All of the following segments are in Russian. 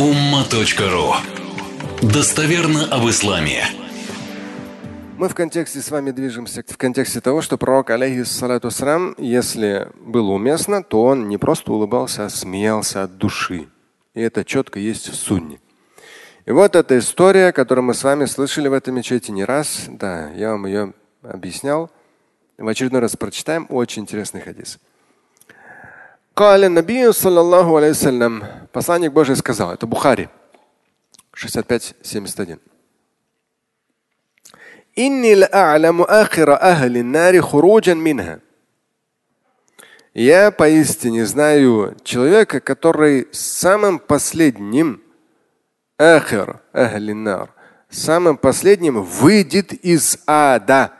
umma.ru Достоверно об исламе. Мы в контексте с вами движемся в контексте того, что пророк, алейхиссалату срам, если было уместно, то он не просто улыбался, а смеялся от души. И это четко есть в сунне. И вот эта история, которую мы с вами слышали в этой мечети не раз. Да, я вам ее объяснял. В очередной раз прочитаем. Очень интересный хадис. Посланник Божий сказал, это Бухари, 65-71. إني لأعلم آخر أهل النار خروجا منها. Я поистине знаю человека, который самым последним, ахир, ахлинар, самым последним выйдет из ада.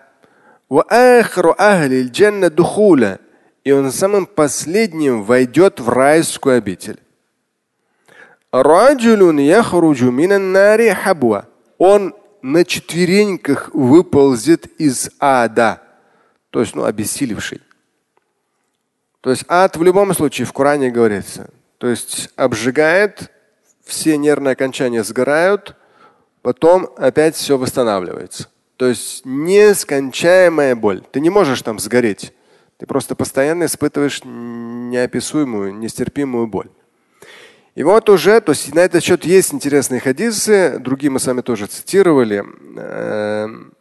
وآخر أهل الجنة دخولا. И он самым последним войдет в райскую обитель. Он на четвереньках выползет из ада, то есть ну, обессилевший. То есть ад в любом случае в Коране говорится. То есть обжигает, все нервные окончания сгорают, потом опять все восстанавливается. То есть нескончаемая боль. Ты не можешь там сгореть. Ты просто постоянно испытываешь неописуемую, нестерпимую боль. И вот уже, то есть на этот счет есть интересные хадисы, другие мы с вами тоже цитировали. Эм,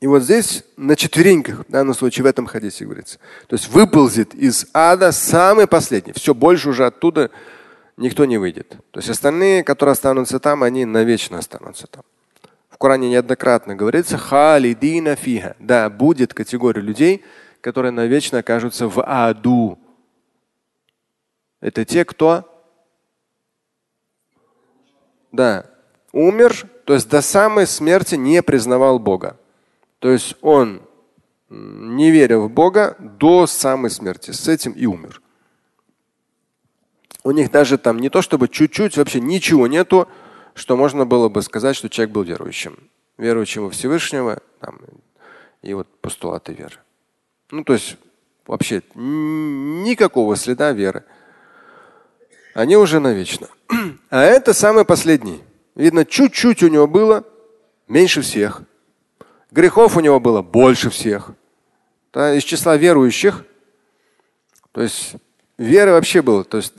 и вот здесь на четвереньках, в данном случае в этом хадисе говорится. То есть выползет из ада самый последний. Все, больше уже оттуда никто не выйдет. То есть остальные, которые останутся там, они навечно останутся там. В Коране неоднократно говорится халидина фиха. Да, будет категория людей, которые навечно окажутся в аду. Это те, кто да, умер, то есть до самой смерти не признавал Бога. То есть он не верил в Бога до самой смерти. С этим и умер. У них даже там не то чтобы чуть-чуть, вообще ничего нету, что можно было бы сказать, что человек был верующим. Верующим во Всевышнего там, и вот постулаты веры. Ну, то есть вообще никакого следа веры. Они уже навечно. А это самый последний. Видно, чуть-чуть у него было меньше всех. Грехов у него было больше всех. Да, из числа верующих. То есть веры вообще было. То есть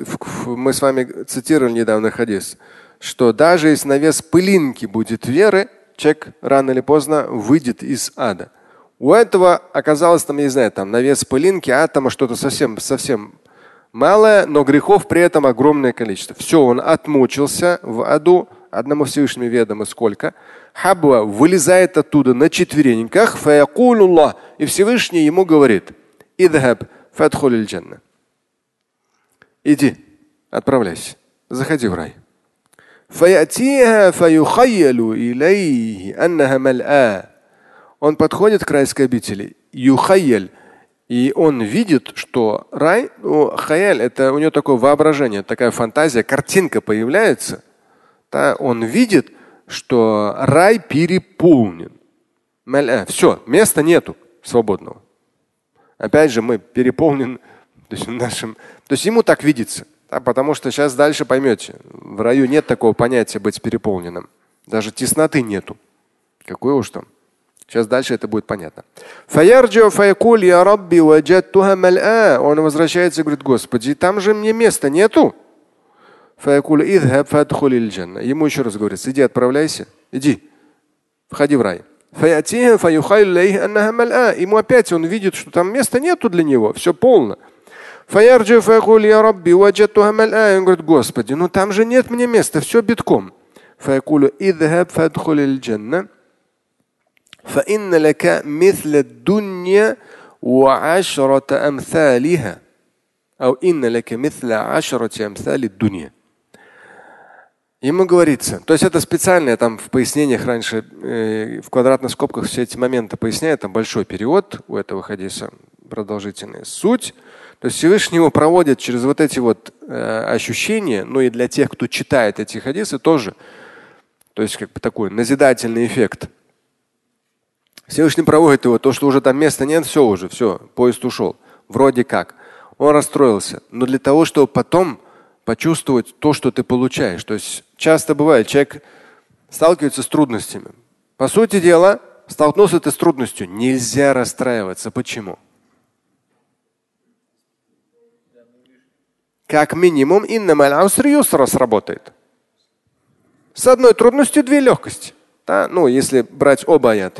мы с вами цитировали недавно хадис, что даже если на вес пылинки будет веры, человек рано или поздно выйдет из ада. У этого оказалось там, я не знаю, там на вес пылинки атома что-то совсем, совсем малое, но грехов при этом огромное количество. Все, он отмучился в аду, одному Всевышнему ведомо сколько. Хабва вылезает оттуда на четвереньках, и Всевышний ему говорит, идхаб джанна. Иди, отправляйся, заходи в рай. Он подходит к райской обители. Юхайяль и он видит, что рай, ну, хаяль, это у него такое воображение, такая фантазия, картинка появляется. Да, он видит, что рай переполнен. Все, места нету свободного. Опять же, мы переполнен то есть, нашим, то есть ему так видится. Да, потому что сейчас дальше поймете, в раю нет такого понятия быть переполненным. Даже тесноты нету. Какой уж там. Сейчас дальше это будет понятно. Он возвращается и говорит, Господи, там же мне места нету. Ему еще раз говорится, иди отправляйся, иди, входи в рай. Ему опять он видит, что там места нету для него, все полно. Он говорит, Господи, ну там же нет мне места, все битком. فإن لك مثل الدنيا وعشرة أمثالها أو إن لك مثل عشرة أمثال الدنيا Ему говорится, то есть это специальное там в пояснениях раньше, э, в квадратных скобках все эти моменты поясняет, там большой перевод у этого хадиса, продолжительная суть. То есть Всевышний его проводит через вот эти вот э, ощущения, ну и для тех, кто читает эти хадисы тоже. То есть как бы такой назидательный эффект. Всевышний проводит его, то, что уже там места нет, все уже, все, поезд ушел. Вроде как. Он расстроился. Но для того, чтобы потом почувствовать то, что ты получаешь. То есть часто бывает, человек сталкивается с трудностями. По сути дела, столкнулся ты с трудностью, нельзя расстраиваться. Почему? Как минимум, инна сработает. С одной трудностью две легкости. Да? Ну, если брать оба аят.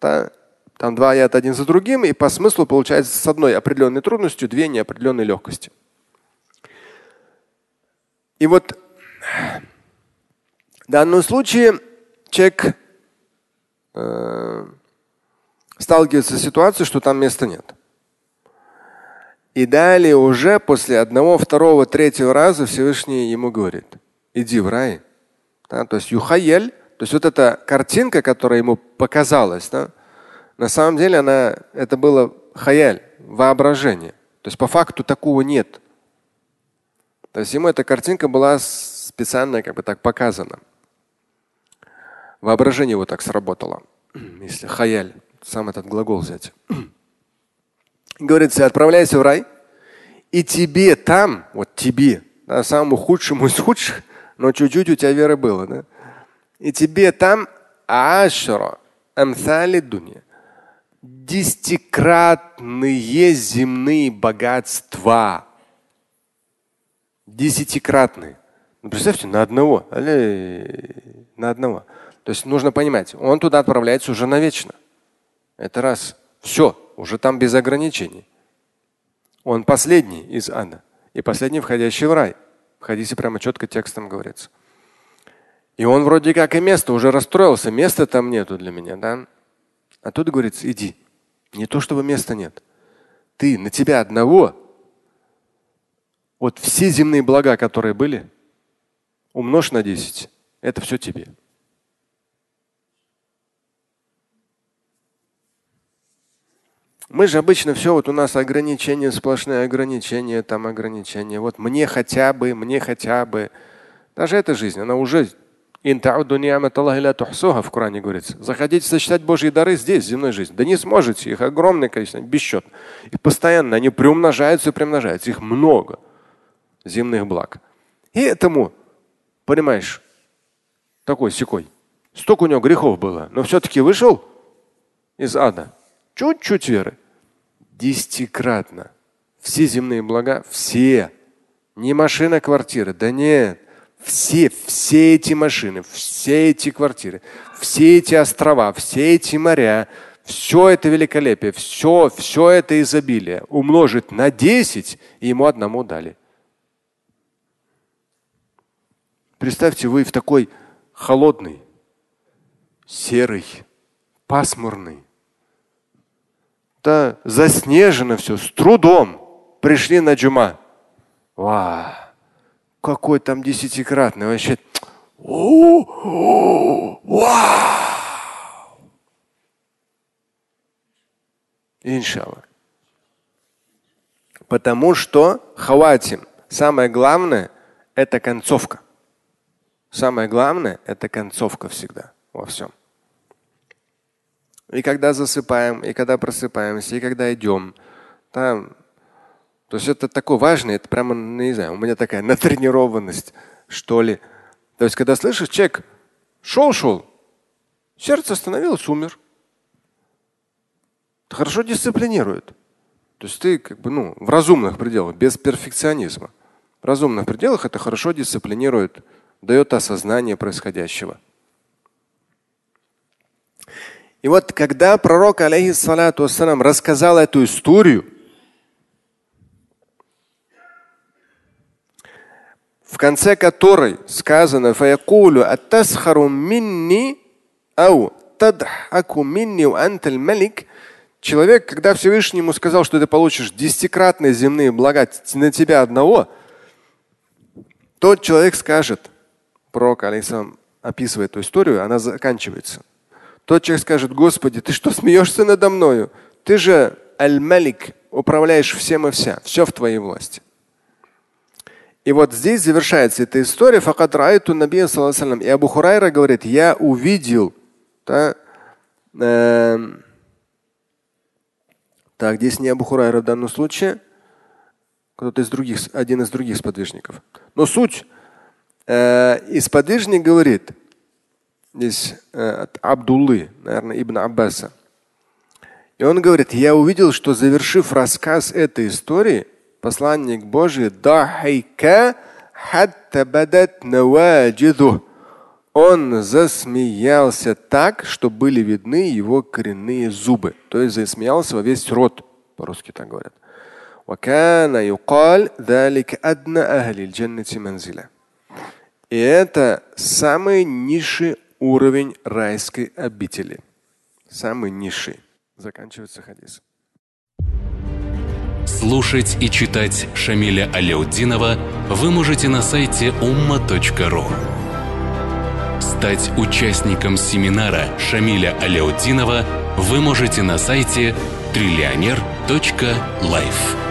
Да? Там два аята один за другим, и по смыслу получается с одной определенной трудностью две неопределенные легкости. И вот в данном случае человек э, сталкивается с ситуацией, что там места нет. И далее уже после одного, второго, третьего раза Всевышний ему говорит, иди в рай. Да, то есть юхаель, то есть вот эта картинка, которая ему показалась, да, на самом деле она, это было хаяль, воображение. То есть по факту такого нет. То есть ему эта картинка была специально как бы так показана. Воображение его так сработало. Если хаяль, сам этот глагол взять. Говорится, отправляйся в рай, и тебе там, вот тебе, да, самому худшему из худших, но чуть-чуть у тебя веры было, да? И тебе там ашра амсали дуня. Десятикратные земные богатства Десятикратный. Ну, представьте, на одного. На одного. То есть нужно понимать, он туда отправляется уже навечно. Это раз. Все, уже там без ограничений. Он последний из ада. И последний входящий в рай. В хадисе прямо четко текстом говорится. И он вроде как и место уже расстроился. Места там нету для меня, да? А тут говорится, иди. Не то, чтобы места нет. Ты на тебя одного вот все земные блага, которые были, умножь на 10. Это все тебе. Мы же обычно все, вот у нас ограничения, сплошные ограничения, там ограничения. Вот мне хотя бы, мне хотя бы. Даже эта жизнь, она уже в Коране говорится. Заходите сочетать Божьи дары здесь, земной жизни. Да не сможете, их огромное количество, бесчет. И постоянно они приумножаются и приумножаются. Их много земных благ. И этому, понимаешь, такой секой. Столько у него грехов было, но все-таки вышел из ада. Чуть-чуть веры. Десятикратно. Все земные блага, все. Не машина, квартира. Да нет. Все, все эти машины, все эти квартиры, все эти острова, все эти моря, все это великолепие, все, все это изобилие умножить на 10 и ему одному дали. Представьте, вы в такой холодный, серый, пасмурный, да заснежено все, с трудом пришли на джума. Ва, какой там десятикратный вообще. Вау! Иншалла. Потому что хватим. Самое главное – это концовка. Самое главное – это концовка всегда во всем. И когда засыпаем, и когда просыпаемся, и когда идем, там, то есть это такое важное, это прямо, ну, не знаю, у меня такая натренированность, что ли. То есть, когда слышишь, человек шел-шел, сердце остановилось, умер. Хорошо дисциплинирует. То есть ты как бы ну, в разумных пределах, без перфекционизма. В разумных пределах это хорошо дисциплинирует дает осознание происходящего. И вот когда пророк, алейхиссалату вассалам, рассказал эту историю, в конце которой сказано «Фаякулю аттасхару минни ау тадхаку минни анталь малик» Человек, когда Всевышний ему сказал, что ты получишь десятикратные земные блага на тебя одного, тот человек скажет – пророк алейсалам описывает эту историю, она заканчивается. Тот человек скажет, Господи, ты что смеешься надо мною? Ты же аль-малик, управляешь всем и вся, все в твоей власти. И вот здесь завершается эта история. Факат райту набия И Абу Хурайра говорит, я увидел. Да, э, так, здесь не Абу Хурайра в данном случае. Кто-то из других, один из других сподвижников. Но суть. Э, и сподвижник говорит, здесь э, от Абдуллы, наверное, Ибн Аббаса. И он говорит, я увидел, что завершив рассказ этой истории, посланник Божий. Он засмеялся так, что были видны его коренные зубы. То есть засмеялся во весь рот. По-русски так говорят. И это самый низший уровень райской обители. Самый низший. Заканчивается хадис. Слушать и читать Шамиля Аляутдинова вы можете на сайте umma.ru. Стать участником семинара Шамиля Аляутдинова вы можете на сайте триллионер.life.